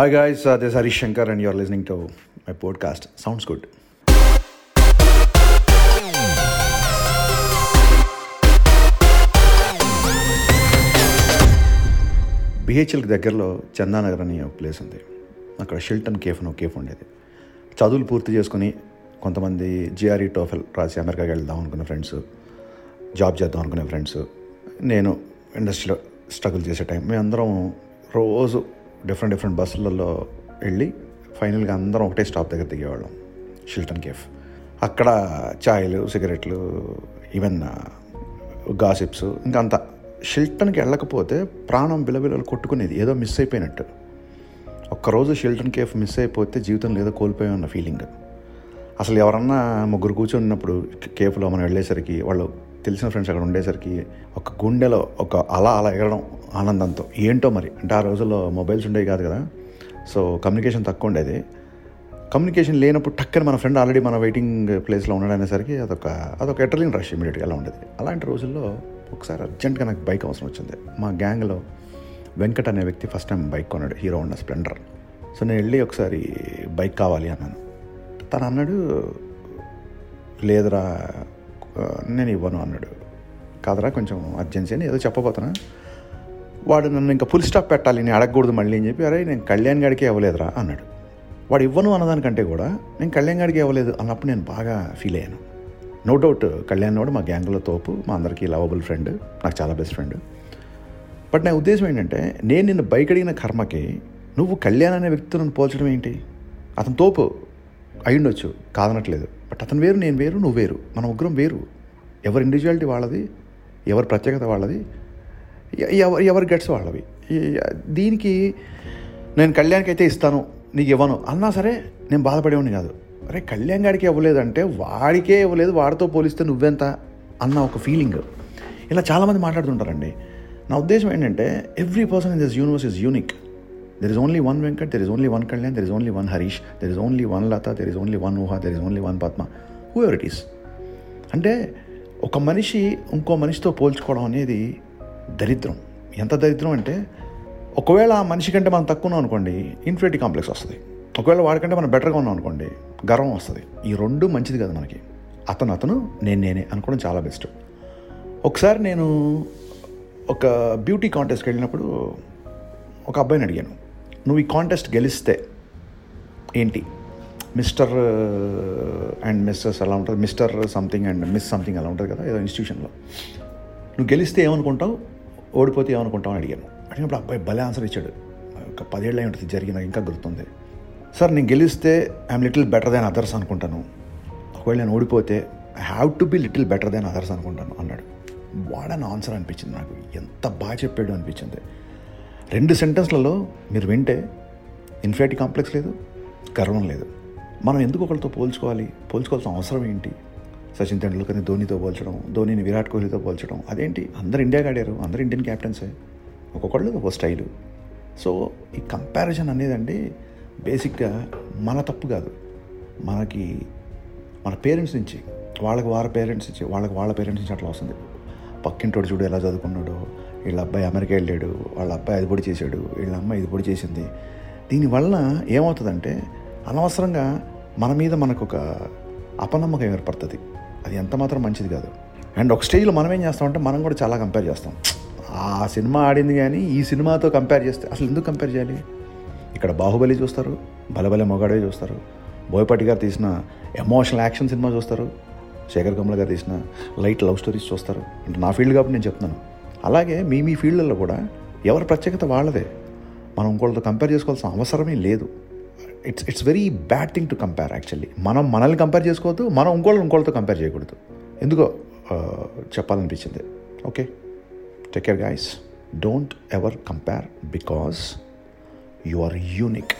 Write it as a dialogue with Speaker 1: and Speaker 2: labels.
Speaker 1: Hi guys this Harish Shankar and you're listening to my podcast sounds good బిహెచ్ఎల్కి దగ్గరలో చందానగర్ అని ఒక place ఉంది. అక్కడ షిల్టన్ కేఫ్ అని ఒక కేఫ్ ఉండేది. చదువులు పూర్తి చేసుకుని కొంతమంది జిఆర్ఈ టోఫెల్ రాసి అమెరికాకి వెళ్దాం అనుకున్న ఫ్రెండ్స్ జాబ్ చేద్దాం అనుకునే ఫ్రెండ్స్ నేను ఇండస్ట్రీలో స్ట్రగుల్ చేసే టైం మేమందరం రోజు డిఫరెంట్ డిఫరెంట్ బస్సులలో వెళ్ళి ఫైనల్గా అందరం ఒకటే స్టాప్ దగ్గర దిగేవాళ్ళం షిల్టన్ కేఫ్ అక్కడ ఛాయలు సిగరెట్లు ఈవెన్ గాసిప్స్ ఇంకా అంత షిల్టన్కి వెళ్ళకపోతే ప్రాణం బిలబిలలు కొట్టుకునేది ఏదో మిస్ అయిపోయినట్టు. ఒక్కరోజు షిల్టన్ కేఫ్ మిస్ అయిపోతే జీవితంలో ఏదో కోల్పోయామన్న ఫీలింగ్ అసలు ఎవరన్నా ముగ్గురు కూర్చొని ఉన్నప్పుడు కేఫ్లో మనం వెళ్ళేసరికి వాళ్ళు తెలిసిన ఫ్రెండ్స్ అక్కడ ఉండేసరికి ఒక గుండెలో ఒక అలా అలా ఎగరడం ఆనందంతో. ఏంటో మరి? అంటే ఆ రోజుల్లో మొబైల్స్ ఉండేవి కాదు కదా? సో కమ్యూనికేషన్ తక్కువ ఉండేది. కమ్యూనికేషన్ లేనప్పుడు టక్కని మన ఫ్రెండ్ ఆల్రెడీ మన వెయిటింగ్ ప్లేస్లో ఉన్నాడనేసరికి అదొక అదొక ఎటర్లింగ్ రష్ ఇమీడియట్గా అలా ఉండేది. అలాంటి రోజుల్లో ఒకసారి అర్జెంట్గా నాకు బైక్ అవసరం వచ్చింది. మా గ్యాంగ్లో వెంకట్ అనే వ్యక్తి ఫస్ట్ టైం బైక్ కొన్నాడు హీరో ఉన్న స్ప్లెండర్ సో నేను వెళ్ళి ఒకసారి బైక్ కావాలి అన్నాను. తను అన్నాడు లేదురా నేను ఇవ్వను అన్నాడు. కాదరా కొంచెం అర్జెన్సీ అని ఏదో చెప్పబోతున్నా. వాడు నన్ను ఇంకా ఫుల్ స్టాప్ పెట్టాలి నేను అడగకూడదు మళ్ళీ అని చెప్పి అరే నేను కళ్యాణ్ గాడికి ఇవ్వలేదురా అన్నాడు. వాడు ఇవ్వను అన్నదానికంటే కూడా నేను కళ్యాణ్ గాడికి ఇవ్వలేదు అన్నప్పుడు నేను బాగా ఫీల్ అయ్యాను. నో డౌట్ కళ్యాణ్ వాడు మా గ్యాంగ్లో తోపు మా అందరికీ లవబుల్ ఫ్రెండ్ నాకు చాలా బెస్ట్ ఫ్రెండ్ బట్ నా ఉద్దేశం ఏంటంటే నేను నిన్ను బైక్ అడిగిన కర్మకి నువ్వు కళ్యాణ్ అనే వ్యక్తులను పోల్చడం ఏంటి? అతను తోపు అయ్యుండొచ్చు కాదనట్లేదు. బట్ అతను వేరు నేను వేరు నువ్వు వేరు. మన ముగ్గురం వేరు. ఎవరి ఇండివిజువాలిటీ వాళ్ళది ఎవరి ప్రత్యేకత వాళ్ళది ఎవరి ఎవరి గట్స్ వాళ్ళవి. దీనికి నేను కళ్యాణ్కి అయితే ఇస్తాను నీకు ఇవ్వను. అన్నా సరే నేను బాధపడేవాడిని కాదు. అరే కళ్యాణ్ గాడికి ఇవ్వలేదంటే వాడికే ఇవ్వలేదు వాడితో పోలిస్తే నువ్వెంత అన్న ఒక ఫీలింగ్ ఇలా చాలామంది మాట్లాడుతుంటారండి. నా ఉద్దేశం ఏంటంటే every person in this universe is unique there is only one Venkat there is only one Kalyan there is only one Harish there is only one Latha there is only one Uha there is only one Padma whoever it is అంటే ఒక మనిషి ఇంకో మనిషితో పోల్చుకోవడం అనేది దరిద్రం. ఎంత దరిద్రం అంటే ఒకవేళ ఆ మనిషి కంటే మనం తక్కువ ఉన్నాం అనుకోండి ఇన్ఫినిటీ కాంప్లెక్స్ వస్తుంది. ఒకవేళ వాడికంటే మనం బెటర్గా ఉన్నాం అనుకోండి గర్వం వస్తుంది. ఈ రెండు మంచిది కదా మనకి. అతను అతను నేను నేనే అనుకోవడం చాలా బెస్ట్ ఒకసారి నేను ఒక బ్యూటీ కాంటెస్ట్కి వెళ్ళినప్పుడు ఒక అబ్బాయిని అడిగాను. నువ్వు ఈ కాంటెస్ట్ గెలిస్తే ఏంటి? మిస్టర్ uh, అండ్ మిస్సెస్ అలా ఉంటుంది Mr something and miss something అలా ఉంటుంది కదా ఏదో ఇన్స్టిట్యూషన్లో నువ్వు గెలిస్తే ఏమనుకుంటావు? ఓడిపోతే ఏమనుకుంటావు అని అడిగాను. అడిగినప్పుడు అబ్బాయి భలే ఆన్సర్ ఇచ్చాడు. ఒక పదేళ్ళు ఉంటుంది జరిగిన ఇంకా గుర్తుంది. సార్ నేను గెలిస్తే I'm little better than others అనుకుంటాను. ఒకవేళ నేను ఓడిపోతే I have to be little better than others అనుకుంటాను అన్నాడు. వాడని ఆన్సర్ అనిపించింది నాకు. ఎంత బాగా చెప్పాడు అనిపించింది. రెండు సెంటెన్స్లలో మీరు వింటే ఇన్ఫినిటీ కాంప్లెక్స్ లేదు గర్వం లేదు. మనం ఎందుకు ఒకరితో పోల్చుకోవాలి? పోల్చుకోవాల్సిన అవసరం ఏంటి? సచిన్ తెండూల్కర్ని ధోనితో పోల్చడం ధోనిని విరాట్ కోహ్లీతో పోల్చడం అదేంటి? అందరు ఇండియాకి ఆడారు అందరు ఇండియన్ క్యాప్టెన్సే. ఒక్కొక్కళ్ళు ఒక స్టైలు. సో ఈ కంపారిజన్ అనేదండి బేసిక్గా మన తప్పు కాదు. మనకి మన పేరెంట్స్ నుంచి వాళ్ళకి వాళ్ళ పేరెంట్స్ నుంచి వాళ్ళకి వాళ్ళ పేరెంట్స్ నుంచి అట్లా వస్తుంది. పక్కింటోడు చూడు ఎలా చదువుకున్నాడో వీళ్ళ అబ్బాయి అమెరికా వెళ్ళాడు వాళ్ళ అబ్బాయి అది పొడి చేశాడు వీళ్ళ అమ్మాయి ఇది పొడి చేసింది. దీనివల్ల ఏమవుతుందంటే అనవసరంగా మన మీద మనకు ఒక అపనమ్మకం ఏర్పడుతుంది. అది ఎంత మాత్రం మంచిది కాదు. అండ్ ఒక స్టేజ్లో మనం ఏం చేస్తామంటే మనం కూడా చాలా కంపేర్ చేస్తాం. ఆ సినిమా ఆడింది కానీ ఈ సినిమాతో కంపేర్ చేస్తే అసలు ఎందుకు కంపేర్ చేయాలి? ఇక్కడ బాహుబలి చూస్తారు బలబలే మొగాడే చూస్తారు. బోయపాటి గారు తీసిన ఎమోషనల్ యాక్షన్ సినిమా చూస్తారు శేఖర్ కమల గారు తీసిన లైట్ లవ్ స్టోరీస్ చూస్తారు. అంటే నా ఫీల్డ్ కాబట్టి నేను చెప్తున్నాను. అలాగే మీ మీ ఫీల్డ్లలో కూడా ఎవరి ప్రత్యేకత వాళ్ళదే. మనం ఇంకోళ్ళతో కంపేర్ చేసుకోవాల్సిన అవసరమే లేదు. It's it's very bad thing to compare actually మనం మనల్ని కంపేర్ చేసుకోవద్దు మనం ఇంకోళ్ళు ఇంకోళ్ళతో కంపేర్ చేయకూడదు. ఎందుకో చెప్పాలనిపించింది. Okay take care guys don't ever compare because you are unique